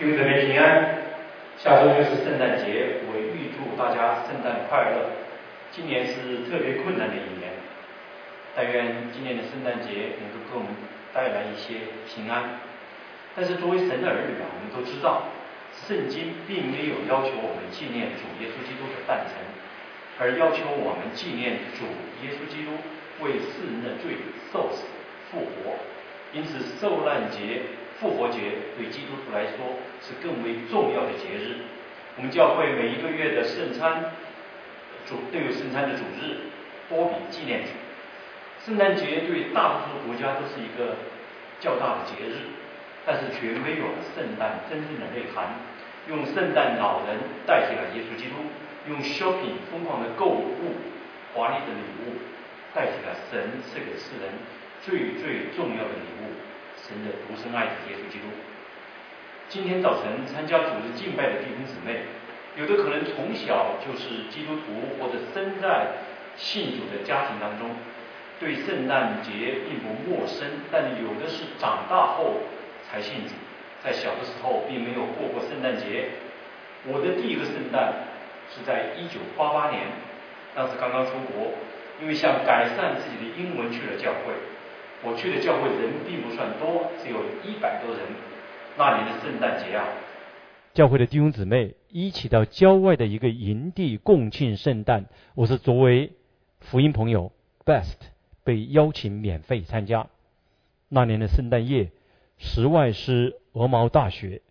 弟兄姊妹平安，下周就是圣诞节，我预祝大家圣诞快乐。今年是特别困难的一年，但愿今年的圣诞节能够给我们带来一些平安。但是作为神的儿女啊，我们都知道，圣经并没有要求我们纪念主耶稣基督的诞辰，而要求我们纪念主耶稣基督为世人的罪受死复活。因此，受难节。复活节对基督徒来说是更为重要的节日。我们教会每一个月的圣餐主都有圣餐的主日，多比纪念主。圣诞节对大多数国家都是一个较大的节日，但是却没有了圣诞真正的内涵。用圣诞老人代替了耶稣基督，用 shopping 疯狂的购物、华丽的礼物代替了神赐给世人最最重要的礼物。神的独生爱子耶稣基督。今天早晨参加组织敬拜的弟兄姊妹，有的可能从小就是基督徒，或者生在信主的家庭当中，对圣诞节并不陌生；但有的是长大后才信主，在小的时候并没有过过圣诞节。我的第一个圣诞是在一九八八年，当时刚刚出国，因为想改善自己的英文去了教会。我去的教会人并不算多，只有一百多人。那年的圣诞节啊，教会的弟兄姊妹一起到郊外的一个营地共庆圣诞。我是作为福音朋友 Best 被邀请免费参加。那年的圣诞夜，室外是鹅毛大雪，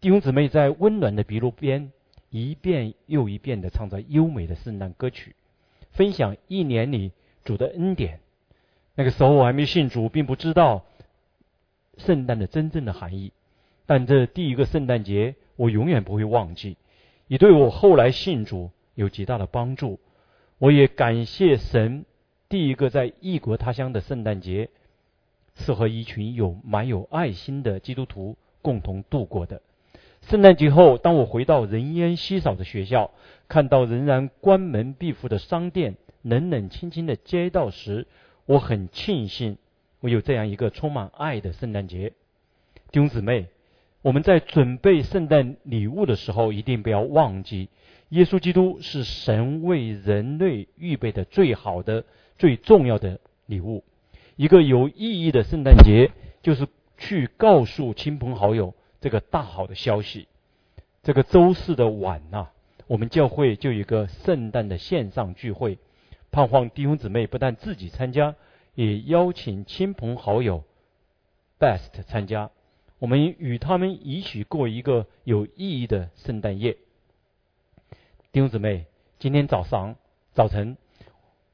弟兄姊妹在温暖的壁炉边一遍又一遍地唱着优美的圣诞歌曲，分享一年里主的恩典。那个时候我还没信主，并不知道圣诞的真正的含义。但这第一个圣诞节，我永远不会忘记，也对我后来信主有极大的帮助。我也感谢神，第一个在异国他乡的圣诞节，是和一群有蛮有爱心的基督徒共同度过的。圣诞节后，当我回到人烟稀少的学校，看到仍然关门闭户的商店、冷冷清清的街道时，我很庆幸，我有这样一个充满爱的圣诞节。弟兄姊妹，我们在准备圣诞礼物的时候，一定不要忘记，耶稣基督是神为人类预备的最好的、最重要的礼物。一个有意义的圣诞节，就是去告诉亲朋好友这个大好的消息。这个周四的晚呐，我们教会就有一个圣诞的线上聚会。盼望弟兄姊妹不但自己参加，也邀请亲朋好友 best 参加，我们与他们一起过一个有意义的圣诞夜。弟兄姊妹，今天早上早晨，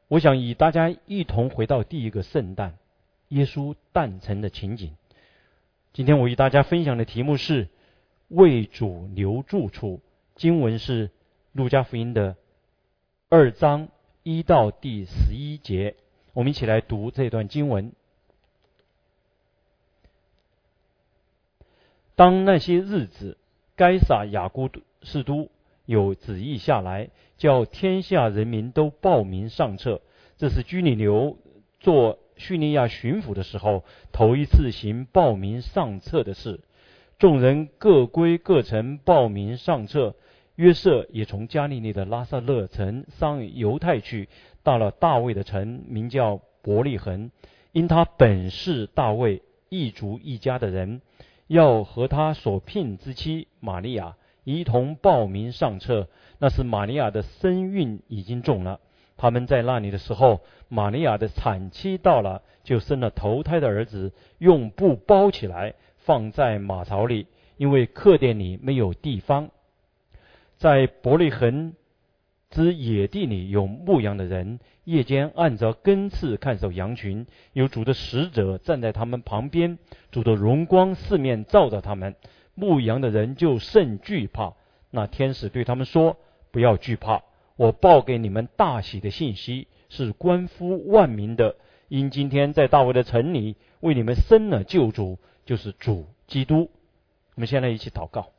我想与大家一同回到第一个圣诞耶稣诞辰的情景。今天我与大家分享的题目是为主留住处，经文是路加福音的二章。一到第十一节，我们一起来读这段经文。当那些日子，该撒雅古士都有旨意下来，叫天下人民都报名上册。这是居里牛做叙利亚巡抚的时候，头一次行报名上册的事。众人各归各城报名上册。约瑟也从加利利的拉萨勒城上犹太去，到了大卫的城，名叫伯利恒，因他本是大卫一族一家的人，要和他所聘之妻玛利亚一同报名上册。那是玛利亚的身孕已经重了。他们在那里的时候，玛利亚的产期到了，就生了头胎的儿子，用布包起来，放在马槽里，因为客店里没有地方。在伯利恒之野地里有牧羊的人，夜间按着根刺看守羊群，有主的使者站在他们旁边，主的荣光四面照着他们，牧羊的人就甚惧怕。那天使对他们说：“不要惧怕，我报给你们大喜的信息，是关乎万民的。因今天在大卫的城里为你们生了救主，就是主基督。”我们现在一起祷告。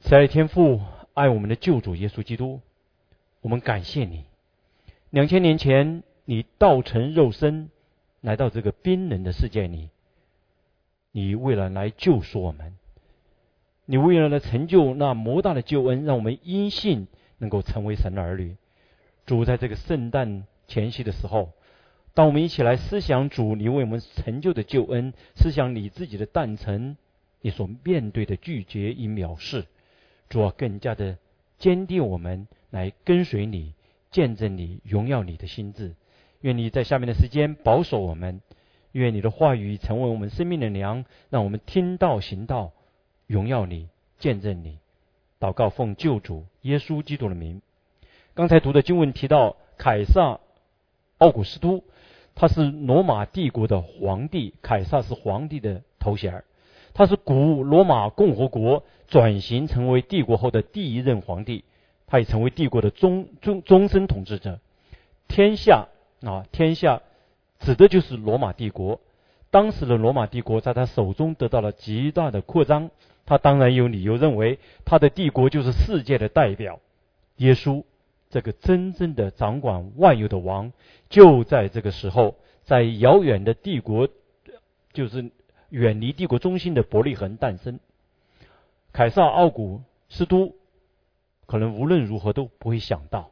慈爱天父，爱我们的救主耶稣基督，我们感谢你。两千年前，你道成肉身，来到这个冰冷的世界里，你为了来救赎我们，你为了来成就那莫大的救恩，让我们因信能够成为神的儿女。主在这个圣诞前夕的时候，当我们一起来思想主你为我们成就的救恩，思想你自己的诞辰，你所面对的拒绝与藐视，主要更加的坚定我们来跟随你、见证你、荣耀你的心智。愿你在下面的时间保守我们，愿你的话语成为我们生命的粮，让我们听到行道。荣耀你，见证你，祷告奉救主耶稣基督的名。刚才读的经文提到凯撒奥古斯都，他是罗马帝国的皇帝，凯撒是皇帝的头衔儿他是古罗马共和国转型成为帝国后的第一任皇帝，他也成为帝国的终终终身统治者。天下啊，天下指的就是罗马帝国。当时的罗马帝国在他手中得到了极大的扩张。他当然有理由认为，他的帝国就是世界的代表。耶稣这个真正的掌管万有的王，就在这个时候，在遥远的帝国，就是远离帝国中心的伯利恒诞生。凯撒奥古斯都可能无论如何都不会想到，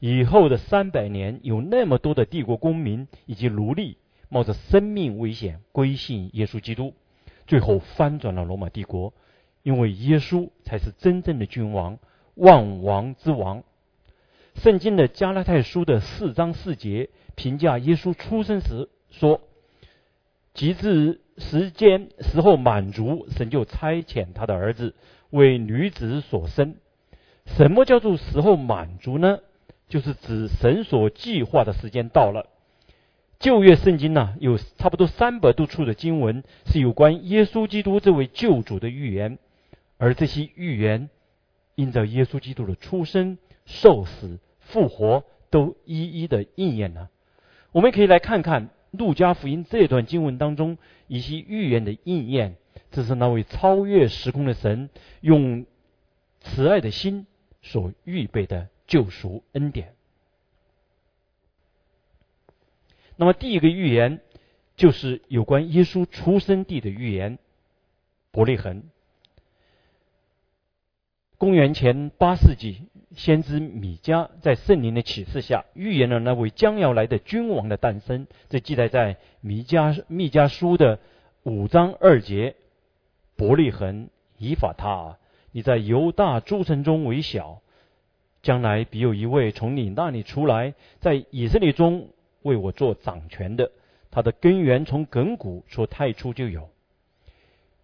以后的三百年有那么多的帝国公民以及奴隶冒着生命危险归信耶稣基督，最后翻转了罗马帝国。因为耶稣才是真正的君王，万王之王。圣经的加拉太书的四章四节评价耶稣出生时说：“及至时间时候满足，神就差遣他的儿子为女子所生。”什么叫做时候满足呢？就是指神所计划的时间到了。旧约圣经呢，有差不多三百多处的经文是有关耶稣基督这位救主的预言。而这些预言，因着耶稣基督的出生、受死、复活，都一一的应验了。我们可以来看看路加福音这段经文当中一些预言的应验。这是那位超越时空的神用慈爱的心所预备的救赎恩典。那么第一个预言就是有关耶稣出生地的预言——伯利恒。公元前八世纪，先知米迦在圣灵的启示下，预言了那位将要来的君王的诞生。这记载在米迦密迦书的五章二节：“伯利恒以法他，你在犹大诸城中为小，将来必有一位从你那里出来，在以色列中为我做掌权的。他的根源从亘古说太初就有。”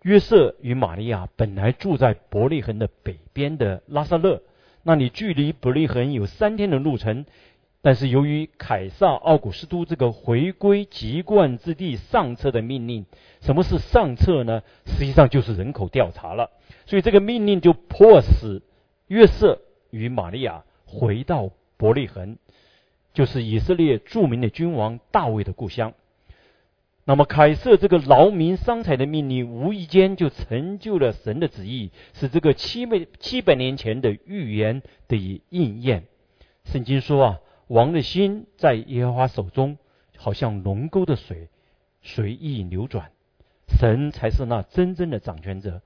约瑟与玛利亚本来住在伯利恒的北边的拉萨勒，那里距离伯利恒有三天的路程。但是由于凯撒奥古斯都这个回归籍贯之地上册的命令，什么是上册呢？实际上就是人口调查了。所以这个命令就迫使约瑟与玛利亚回到伯利恒，就是以色列著名的君王大卫的故乡。那么，凯瑟这个劳民伤财的命令，无意间就成就了神的旨意，使这个七百七百年前的预言得以应验。圣经说啊，王的心在耶和华手中，好像龙沟的水，随意流转。神才是那真正的掌权者。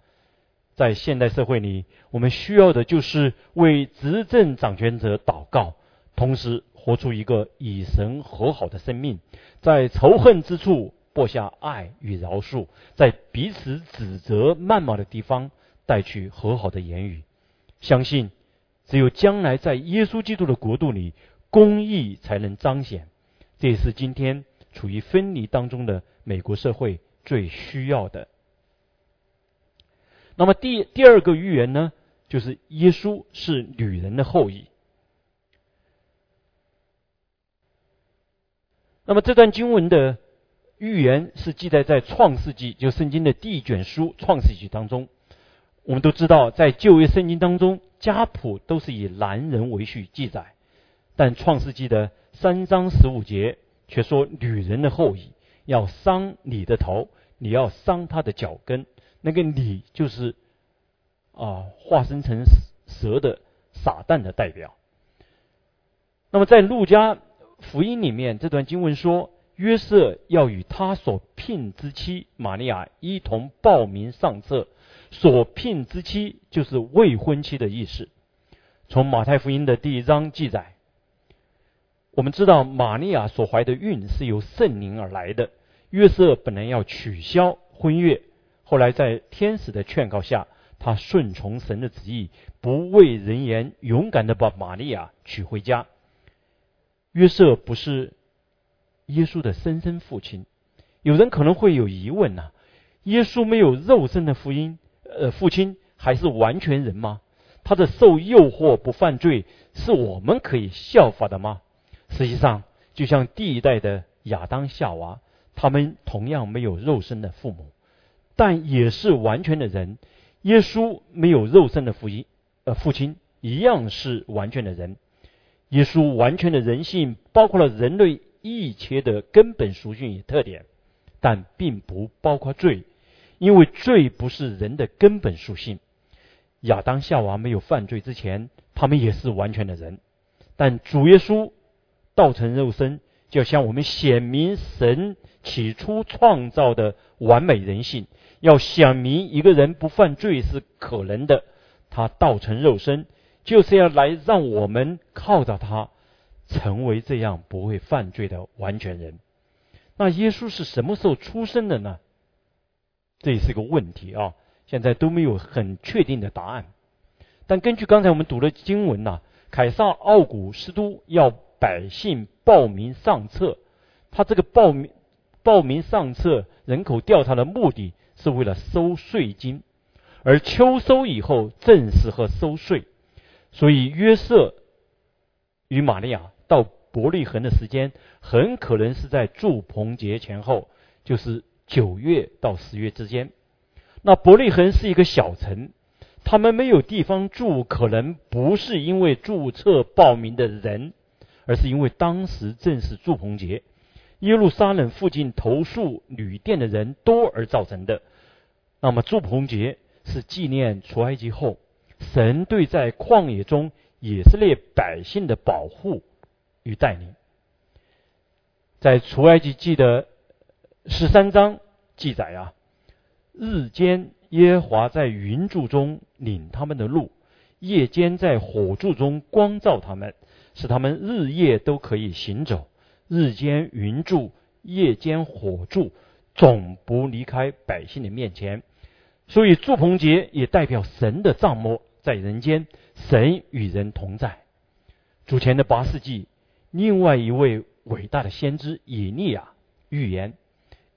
在现代社会里，我们需要的就是为执政掌权者祷告，同时活出一个与神和好的生命，在仇恨之处。播下爱与饶恕，在彼此指责、谩骂的地方带去和好的言语。相信只有将来在耶稣基督的国度里，公义才能彰显。这也是今天处于分离当中的美国社会最需要的。那么第第二个预言呢，就是耶稣是女人的后裔。那么这段经文的。预言是记载在创世纪，就圣经的第一卷书创世纪当中。我们都知道，在旧约圣经当中，家谱都是以男人为序记载，但创世纪的三章十五节却说女人的后裔要伤你的头，你要伤他的脚跟。那个你就是啊，化身成蛇的撒旦的代表。那么在路加福音里面，这段经文说。约瑟要与他所聘之妻玛利亚一同报名上册。所聘之妻就是未婚妻的意思。从马太福音的第一章记载，我们知道玛利亚所怀的孕是由圣灵而来的。约瑟本来要取消婚约，后来在天使的劝告下，他顺从神的旨意，不畏人言，勇敢的把玛利亚娶回家。约瑟不是耶稣的生身父亲，有人可能会有疑问呐：耶稣没有肉身的福音，呃，父亲还是完全人吗？他的受诱惑不犯罪，是我们可以效法的吗？实际上，就像第一代的亚当夏娃，他们同样没有肉身的父母，但也是完全的人。耶稣没有肉身的福音，呃，父亲一样是完全的人。耶稣完全的人性包括了人类一切的根本属性与特点，但并不包括罪，因为罪不是人的根本属性。亚当夏娃没有犯罪之前，他们也是完全的人。但主耶稣道成肉身，就要向我们显明神起初创造的完美人性，要想明一个人不犯罪是可能的。他道成肉身。就是要来让我们靠着他成为这样不会犯罪的完全人。那耶稣是什么时候出生的呢？这也是个问题啊！现在都没有很确定的答案。但根据刚才我们读的经文呐，凯撒奥古斯都要百姓报名上册，他这个报名报名上册人口调查的目的是为了收税金，而秋收以后正适合收税。所以约瑟与玛利亚到伯利恒的时间，很可能是在祝棚节前后，就是九月到十月之间。那伯利恒是一个小城，他们没有地方住，可能不是因为注册报名的人，而是因为当时正是祝棚节，耶路撒冷附近投宿旅店的人多而造成的。那么祝棚节是纪念出埃及后。神对在旷野中以色列百姓的保护与带领，在出埃及记的十三章记载啊，日间耶和华在云柱中领他们的路，夜间在火柱中光照他们，使他们日夜都可以行走。日间云柱，夜间火柱，总不离开百姓的面前。所以祝棚节也代表神的帐幕。在人间，神与人同在。主前的八世纪，另外一位伟大的先知以利亚预言：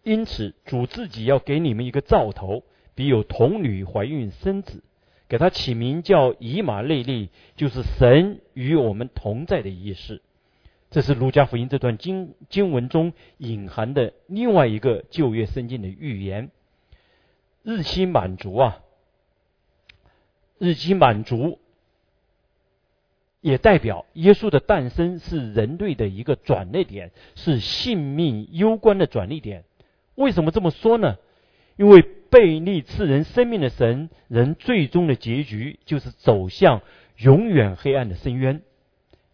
因此主自己要给你们一个兆头，必有童女怀孕生子，给他起名叫以马内利，就是神与我们同在的意思。这是路加福音这段经经文中隐含的另外一个旧约圣经的预言。日期满足啊！日期满足，也代表耶稣的诞生是人类的一个转捩点，是性命攸关的转捩点。为什么这么说呢？因为背逆赐人生命的神，人最终的结局就是走向永远黑暗的深渊。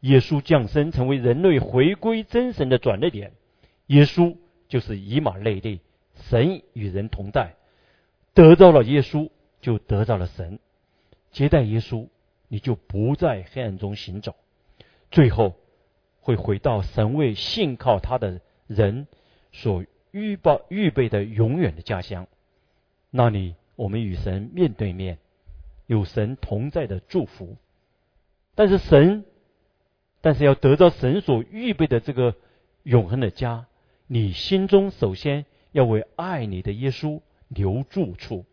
耶稣降生成为人类回归真神的转捩点。耶稣就是以马内利，神与人同在。得到了耶稣，就得到了神。接待耶稣，你就不在黑暗中行走，最后会回到神为信靠他的人所预报预备的永远的家乡。那里，我们与神面对面，有神同在的祝福。但是神，但是要得到神所预备的这个永恒的家，你心中首先要为爱你的耶稣留住处。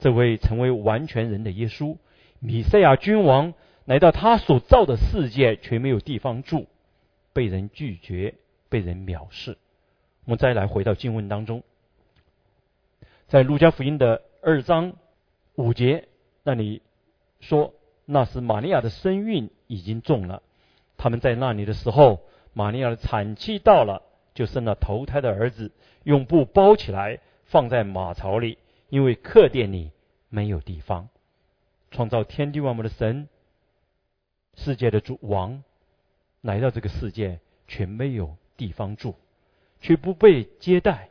这位成为完全人的耶稣，米赛亚君王来到他所造的世界，却没有地方住，被人拒绝，被人藐视。我们再来回到经文当中，在路加福音的二章五节那里说，那时玛利亚的身孕已经重了，他们在那里的时候，玛利亚的产期到了，就生了头胎的儿子，用布包起来，放在马槽里，因为客店里。没有地方，创造天地万物的神，世界的主王，来到这个世界却没有地方住，却不被接待。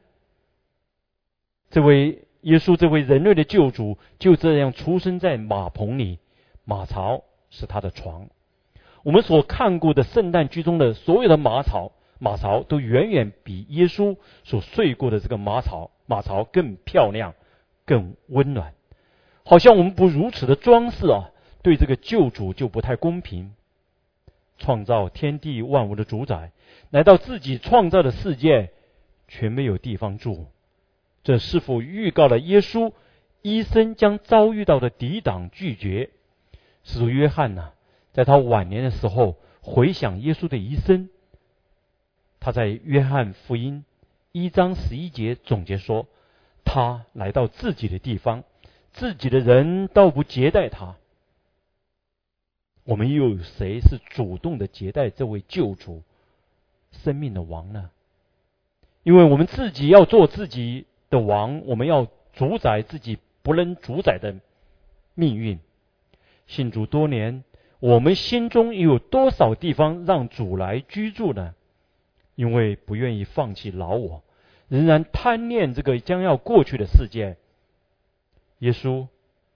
这位耶稣，这位人类的救主，就这样出生在马棚里，马槽是他的床。我们所看过的圣诞剧中的所有的马槽，马槽都远远比耶稣所睡过的这个马槽马槽更漂亮、更温暖。好像我们不如此的装饰啊，对这个救主就不太公平。创造天地万物的主宰，来到自己创造的世界，却没有地方住，这是否预告了耶稣一生将遭遇到的抵挡拒绝？使徒约翰呢，在他晚年的时候回想耶稣的一生，他在约翰福音一章十一节总结说：“他来到自己的地方，自己的人倒不接待他。”我们又有谁是主动的接待这位救主、生命的王呢？因为我们自己要做自己的王，我们要主宰自己不能主宰的命运。信主多年，我们心中有多少地方让主来居住呢？因为不愿意放弃老我，仍然贪恋这个将要过去的世界。耶稣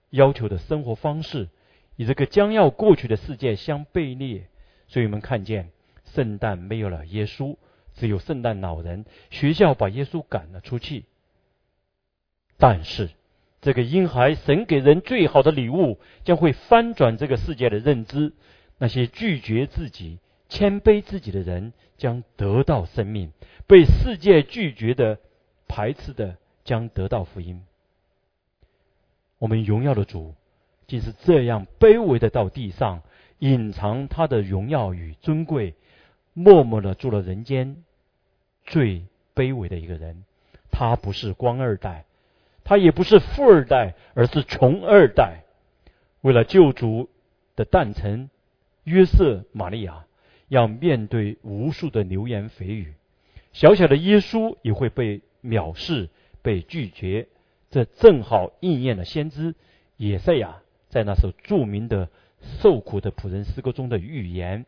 要求的生活方式。与这个将要过去的世界相背离，所以我们看见圣诞没有了耶稣，只有圣诞老人。学校把耶稣赶了出去。但是，这个婴孩神给人最好的礼物，将会翻转这个世界的认知。那些拒绝自己、谦卑自己的人，将得到生命；被世界拒绝的、排斥的，将得到福音。我们荣耀的主。竟是这样卑微的到地上，隐藏他的荣耀与尊贵，默默的做了人间最卑微的一个人。他不是官二代，他也不是富二代，而是穷二代。为了救主的诞辰，约瑟、玛利亚要面对无数的流言蜚语，小小的耶稣也会被藐视、被拒绝。这正好应验了先知也赛亚。在那首著名的受苦的仆人诗歌中的预言，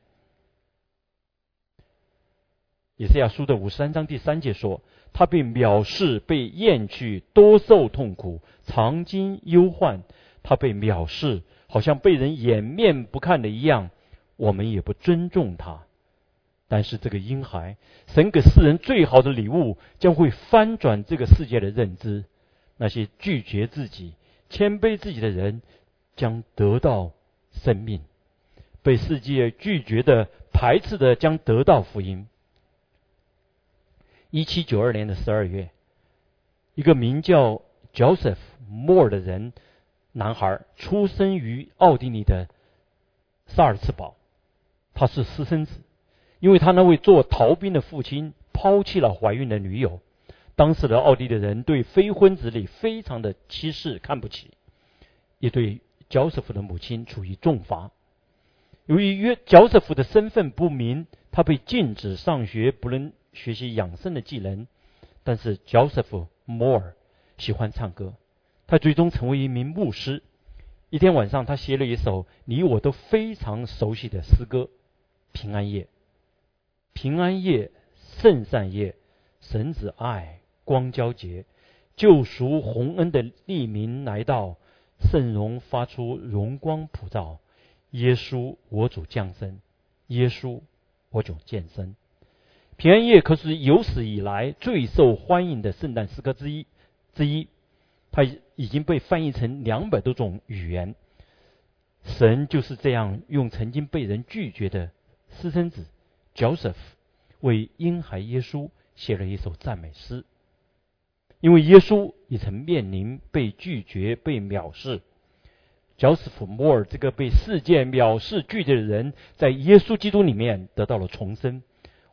也是亚书的五十三章第三节说：“他被藐视，被厌去，多受痛苦，常经忧患。他被藐视，好像被人掩面不看的一样。我们也不尊重他。但是这个婴孩，神给世人最好的礼物，将会翻转这个世界的认知。那些拒绝自己、谦卑自己的人。”将得到生命，被世界拒绝的、排斥的，将得到福音。一七九二年的十二月，一个名叫 Joseph Moore 的人，男孩出生于奥地利的萨尔茨堡。他是私生子，因为他那位做逃兵的父亲抛弃了怀孕的女友。当时的奥地利人对非婚子女非常的歧视、看不起，也对。焦瑟夫的母亲处于重罚。由于约焦瑟夫的身份不明，他被禁止上学，不能学习养生的技能。但是焦瑟夫·摩尔喜欢唱歌，他最终成为一名牧师。一天晚上，他写了一首你我都非常熟悉的诗歌《平安夜》。平安夜，圣善夜，神子爱光交节，救赎洪恩的利民来到。圣容发出荣光普照，耶稣我主降生，耶稣我主健身。平安夜可是有史以来最受欢迎的圣诞诗歌之一之一，它已经被翻译成两百多种语言。神就是这样用曾经被人拒绝的私生子 Joseph 为婴孩耶稣写了一首赞美诗。因为耶稣也曾面临被拒绝、被藐视。焦斯福·摩尔这个被世界藐视、拒绝的人，在耶稣基督里面得到了重生。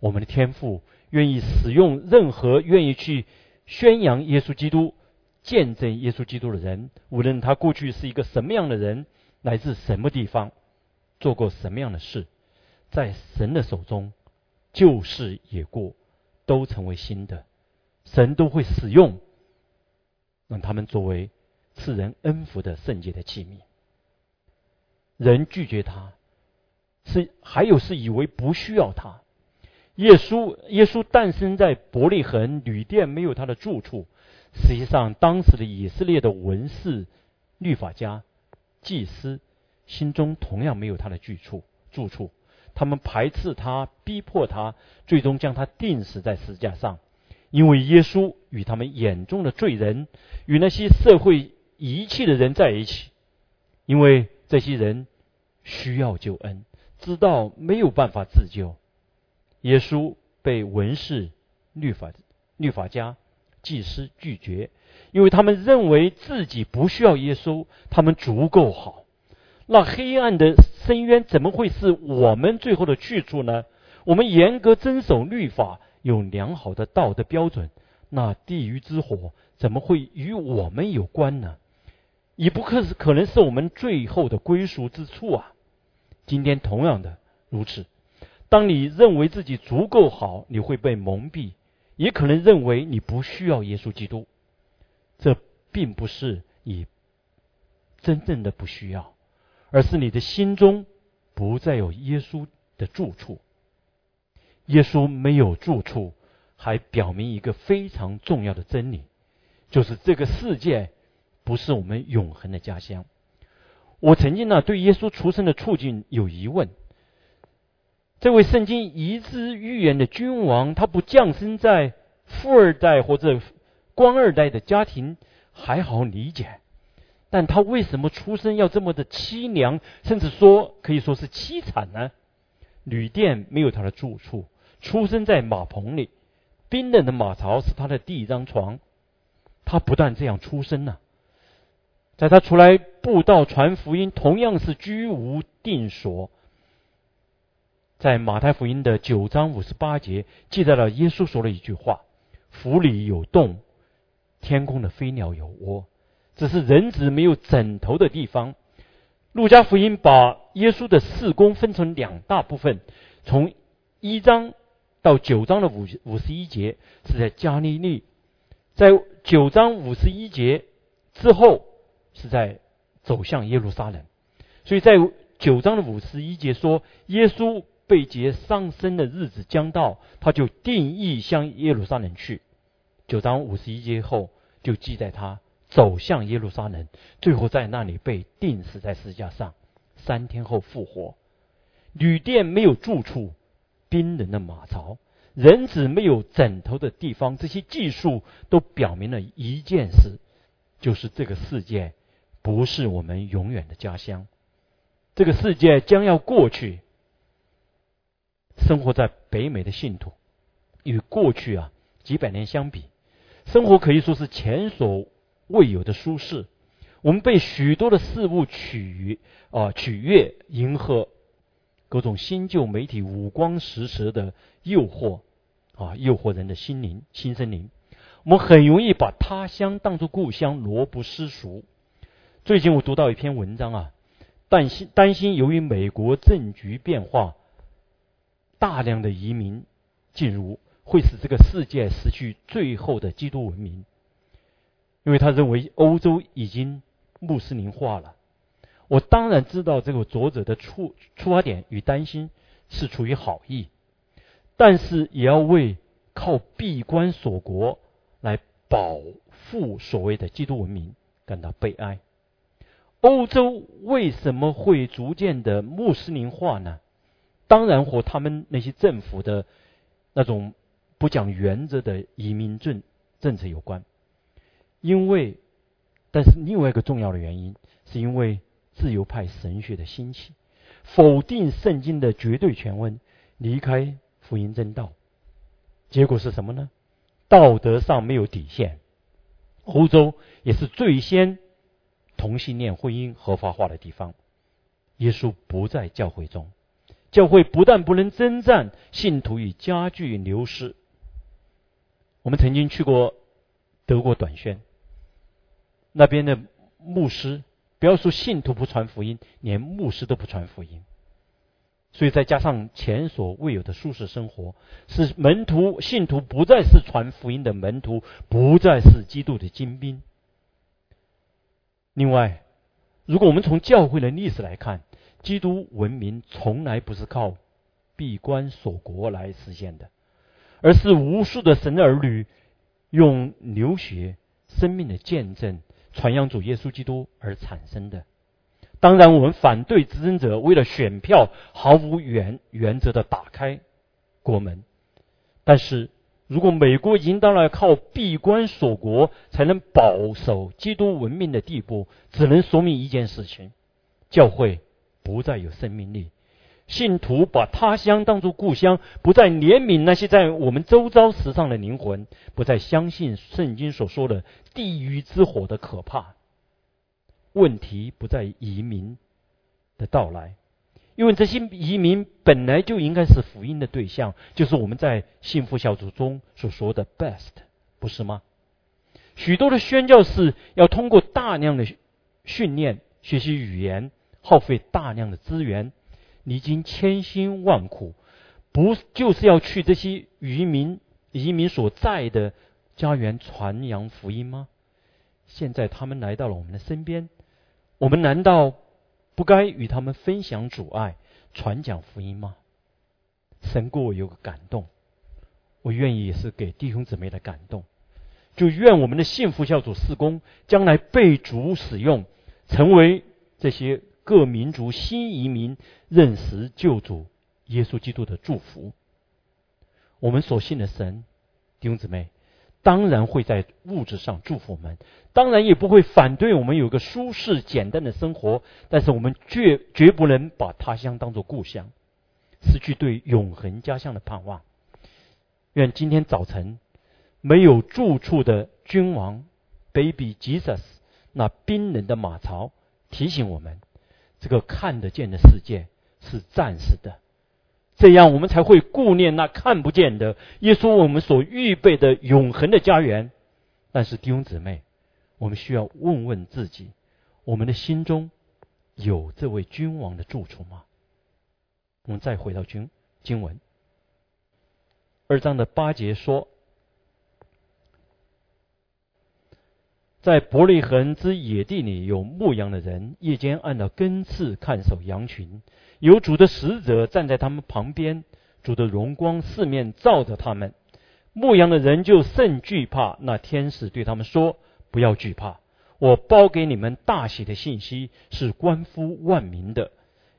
我们的天父愿意使用任何愿意去宣扬耶稣基督、见证耶稣基督的人，无论他过去是一个什么样的人，来自什么地方，做过什么样的事，在神的手中，旧事也过，都成为新的。神都会使用，让他们作为赐人恩福的圣洁的器皿。人拒绝他，是还有是以为不需要他。耶稣耶稣诞生在伯利恒，旅店没有他的住处。实际上，当时的以色列的文士、律法家、祭司心中同样没有他的居处住处。他们排斥他，逼迫他，最终将他钉死在石架上。因为耶稣与他们眼中的罪人，与那些社会遗弃的人在一起，因为这些人需要救恩，知道没有办法自救。耶稣被文士、律法、律法家。祭司拒绝，因为他们认为自己不需要耶稣，他们足够好。那黑暗的深渊怎么会是我们最后的去处呢？我们严格遵守律法，有良好的道德标准，那地狱之火怎么会与我们有关呢？也不可是可能是我们最后的归属之处啊！今天同样的如此，当你认为自己足够好，你会被蒙蔽。也可能认为你不需要耶稣基督，这并不是你真正的不需要，而是你的心中不再有耶稣的住处。耶稣没有住处，还表明一个非常重要的真理，就是这个世界不是我们永恒的家乡。我曾经呢对耶稣出生的处境有疑问。这位圣经遗之预言的君王，他不降生在富二代或者官二代的家庭还好理解，但他为什么出生要这么的凄凉，甚至说可以说是凄惨呢？旅店没有他的住处，出生在马棚里，冰冷的马槽是他的第一张床。他不但这样出生呢，在他出来布道传福音，同样是居无定所。在马太福音的九章五十八节记载了耶稣说了一句话：“府里有洞，天空的飞鸟有窝，只是人子没有枕头的地方。”路加福音把耶稣的事工分成两大部分，从一章到九章的五五十一节是在加利利，在九章五十一节之后是在走向耶路撒冷，所以在九章的五十一节说耶稣。被劫上升的日子将到，他就定义向耶路撒冷去。九章五十一节后就记载他走向耶路撒冷，最后在那里被钉死在石架上，三天后复活。旅店没有住处，冰冷的马槽，人子没有枕头的地方，这些技术都表明了一件事，就是这个世界不是我们永远的家乡，这个世界将要过去。生活在北美的信徒，与过去啊几百年相比，生活可以说是前所未有的舒适。我们被许多的事物取啊取悦、迎合，各种新旧媒体五光十色的诱惑啊，诱惑人的心灵、心身灵。我们很容易把他乡当作故乡，罗不思俗。最近我读到一篇文章啊，担心担心由于美国政局变化。大量的移民进入，会使这个世界失去最后的基督文明，因为他认为欧洲已经穆斯林化了。我当然知道这个作者的出出发点与担心是出于好意，但是也要为靠闭关锁国来保护所谓的基督文明感到悲哀。欧洲为什么会逐渐的穆斯林化呢？当然和他们那些政府的那种不讲原则的移民政政策有关，因为，但是另外一个重要的原因，是因为自由派神学的兴起，否定圣经的绝对权威，离开福音正道，结果是什么呢？道德上没有底线。欧洲也是最先同性恋婚姻合法化的地方，耶稣不在教会中。教会不但不能征战，信徒也加剧流失。我们曾经去过德国短宣，那边的牧师，不要说信徒不传福音，连牧师都不传福音。所以再加上前所未有的舒适生活，使门徒信徒不再是传福音的门徒，不再是基督的精兵。另外，如果我们从教会的历史来看，基督文明从来不是靠闭关锁国来实现的，而是无数的神儿女用流血、生命的见证传扬主耶稣基督而产生的。当然，我们反对执政者为了选票毫无原原则的打开国门。但是如果美国已经到了靠闭关锁国才能保守基督文明的地步，只能说明一件事情：教会不再有生命力。信徒把他乡当作故乡，不再怜悯那些在我们周遭时尚的灵魂，不再相信圣经所说的地狱之火的可怕。问题不在移民的到来，因为这些移民本来就应该是福音的对象，就是我们在幸福小组中所说的 “best”，不是吗？许多的宣教士要通过大量的训练、学习语言，耗费大量的资源。历经千辛万苦，不就是要去这些渔民、移民所在的家园传扬福音吗？现在他们来到了我们的身边，我们难道不该与他们分享主爱、传讲福音吗？神给我有个感动，我愿意也是给弟兄姊妹的感动，就愿我们的幸福小组事工将来被主使用，成为这些。各民族新移民认识救主耶稣基督的祝福。我们所信的神，弟兄姊妹，当然会在物质上祝福我们，当然也不会反对我们有个舒适简单的生活。但是我们绝绝不能把他乡当作故乡，失去对永恒家乡的盼望。愿今天早晨没有住处的君王，Baby Jesus，那冰冷的马槽提醒我们。这个看得见的世界是暂时的，这样我们才会顾念那看不见的耶稣，我们所预备的永恒的家园。但是弟兄姊妹，我们需要问问自己：我们的心中有这位君王的住处吗？我们再回到经经文二章的八节说。在伯利恒之野地里有牧羊的人，夜间按照根刺看守羊群，有主的使者站在他们旁边，主的荣光四面照着他们，牧羊的人就甚惧怕。那天使对他们说：“不要惧怕，我包给你们大喜的信息是关乎万民的，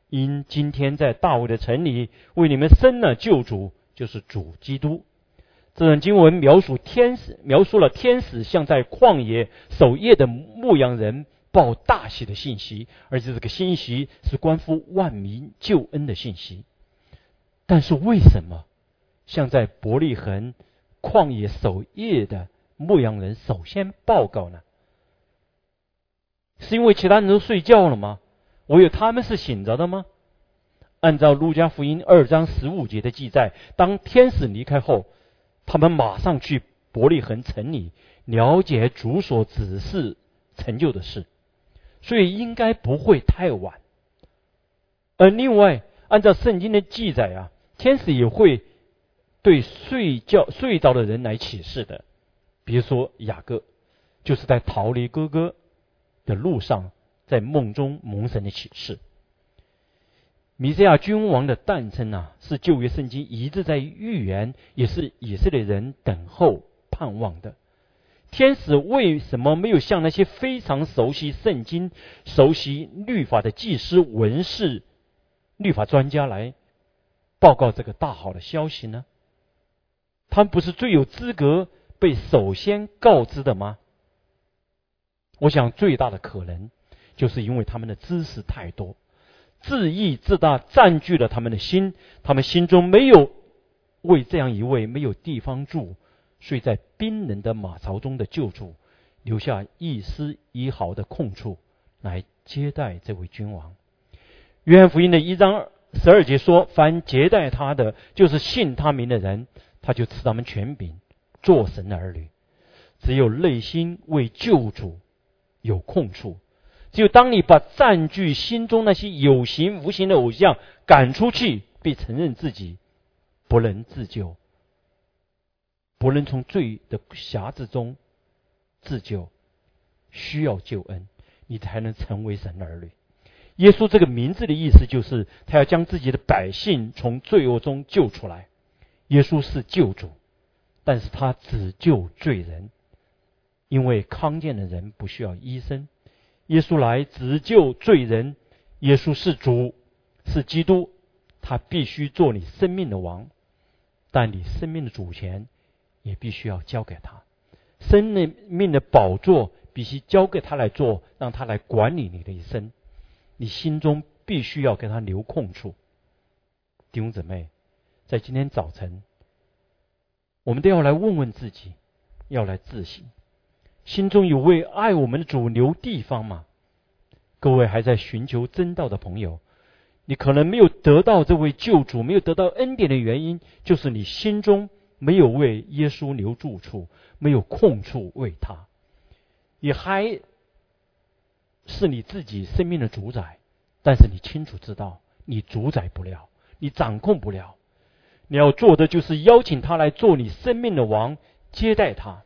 因今天在大卫的城里为你们生了救主，就是主基督。”这段经文描述天使，描述了天使向在旷野守夜的牧羊人报大喜的信息，而且这个信息是关乎万民救恩的信息。但是为什么像在伯利恒旷野守夜的牧羊人首先报告呢？是因为其他人都睡觉了吗？唯有他们是醒着的吗？按照路加福音二章十五节的记载，当天使离开后。他们马上去伯利恒城里了解主所指示成就的事，所以应该不会太晚。而另外，按照圣经的记载啊，天使也会对睡觉睡着的人来启示的。比如说雅各，就是在逃离哥哥的路上，在梦中蒙神的启示。米赛亚君王的诞生啊，是旧约圣经一直在预言，也是以色列人等候盼望的。天使为什么没有向那些非常熟悉圣经、熟悉律法的祭司、文士、律法专家来报告这个大好的消息呢？他们不是最有资格被首先告知的吗？我想最大的可能，就是因为他们的知识太多。自义自大占据了他们的心，他们心中没有为这样一位没有地方住、睡在冰冷的马槽中的救主留下一丝一毫的空处来接待这位君王。约翰福音的一章十二节说：“凡接待他的，就是信他名的人，他就赐他们权柄，做神的儿女。只有内心为救主有空处。”就当你把占据心中那些有形无形的偶像赶出去，并承认自己不能自救，不能从罪的匣子中自救，需要救恩，你才能成为神的儿女。耶稣这个名字的意思就是他要将自己的百姓从罪恶中救出来。耶稣是救主，但是他只救罪人，因为康健的人不需要医生。耶稣来只救罪人。耶稣是主，是基督，他必须做你生命的王，但你生命的主权也必须要交给他。生命的宝座必须交给他来做，让他来管理你的一生。你心中必须要给他留空处。弟兄姊妹，在今天早晨，我们都要来问问自己，要来自省：心中有为爱我们的主留地方吗？各位还在寻求真道的朋友，你可能没有得到这位救主，没有得到恩典的原因，就是你心中没有为耶稣留住处，没有空处为他。你还是你自己生命的主宰，但是你清楚知道，你主宰不了，你掌控不了。你要做的就是邀请他来做你生命的王，接待他，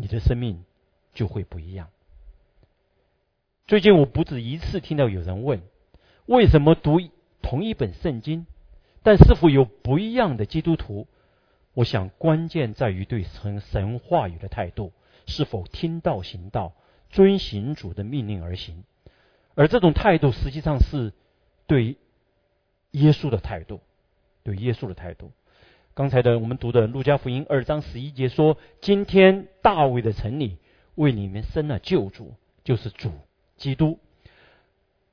你的生命就会不一样。最近我不止一次听到有人问：为什么读同一本圣经，但是否有不一样的基督徒？我想关键在于对神神话语的态度，是否听道行道，遵行主的命令而行。而这种态度实际上是对耶稣的态度，对耶稣的态度。刚才的我们读的路加福音二章十一节说：“今天大卫的城里为你们生了救主，就是主。”基督，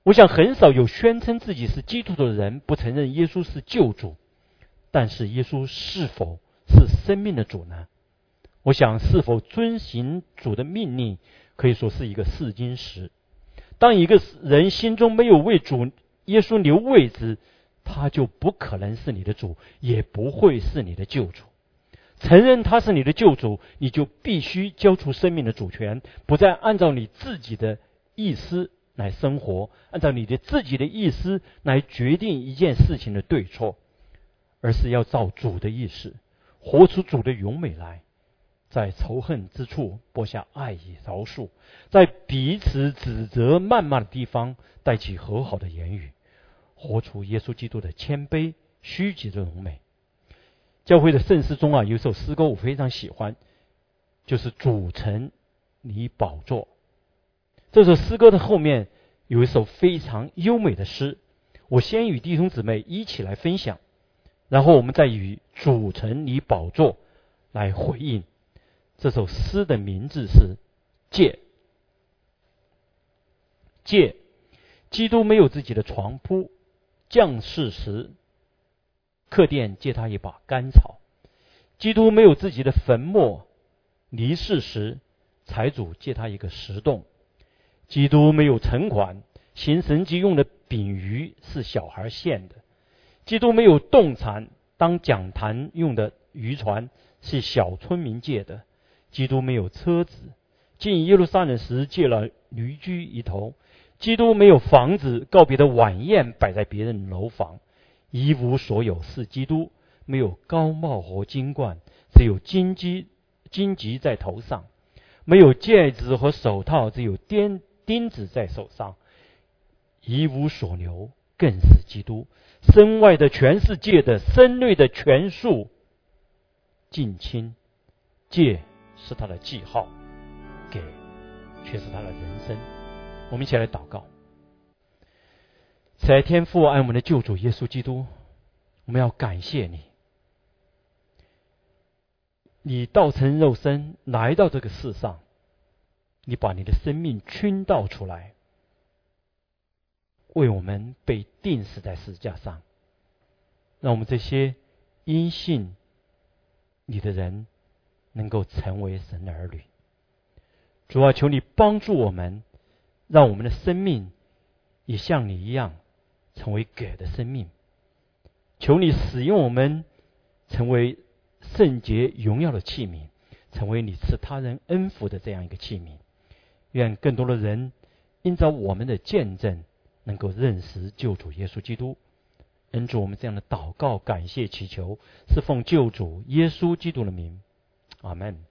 我想很少有宣称自己是基督徒的人不承认耶稣是救主，但是耶稣是否是生命的主呢？我想是否遵行主的命令，可以说是一个试金石。当一个人心中没有为主耶稣留位置，他就不可能是你的主，也不会是你的救主。承认他是你的救主，你就必须交出生命的主权，不再按照你自己的。意思来生活，按照你的自己的意思来决定一件事情的对错，而是要照主的意思，活出主的勇美来，在仇恨之处播下爱与饶恕，在彼此指责谩骂的地方带起和好的言语，活出耶稣基督的谦卑虚极的荣美。教会的圣诗中啊，有首诗歌我非常喜欢，就是主城你宝座。这首诗歌的后面有一首非常优美的诗，我先与弟兄姊妹一起来分享，然后我们再与主城你宝座来回应。这首诗的名字是《借》。借，基督没有自己的床铺，降世时客店借他一把干草；基督没有自己的坟墓，离世时财主借他一个石洞。基督没有存款，行神迹用的饼鱼是小孩献的；基督没有动产，当讲坛用的渔船是小村民借的；基督没有车子，进耶路撒冷时借了驴驹一头；基督没有房子，告别的晚宴摆在别人楼房；一无所有是基督，没有高帽和金冠，只有金鸡荆棘在头上；没有戒指和手套，只有钉。钉子在手上，一无所留，更是基督。身外的全世界的，身内的全数，近亲，戒是他的记号，给却是他的人生。我们一起来祷告。在天父爱我们的救主耶稣基督，我们要感谢你，你道成肉身来到这个世上。你把你的生命倾倒出来，为我们被钉死在十字架上，让我们这些因信你的人能够成为神的儿女。主啊，求你帮助我们，让我们的生命也像你一样成为给的生命。求你使用我们，成为圣洁荣耀的器皿，成为你赐他人恩福的这样一个器皿。愿更多的人因着我们的见证，能够认识救主耶稣基督。恩主我们这样的祷告，感谢祈求，是奉救主耶稣基督的名，阿门。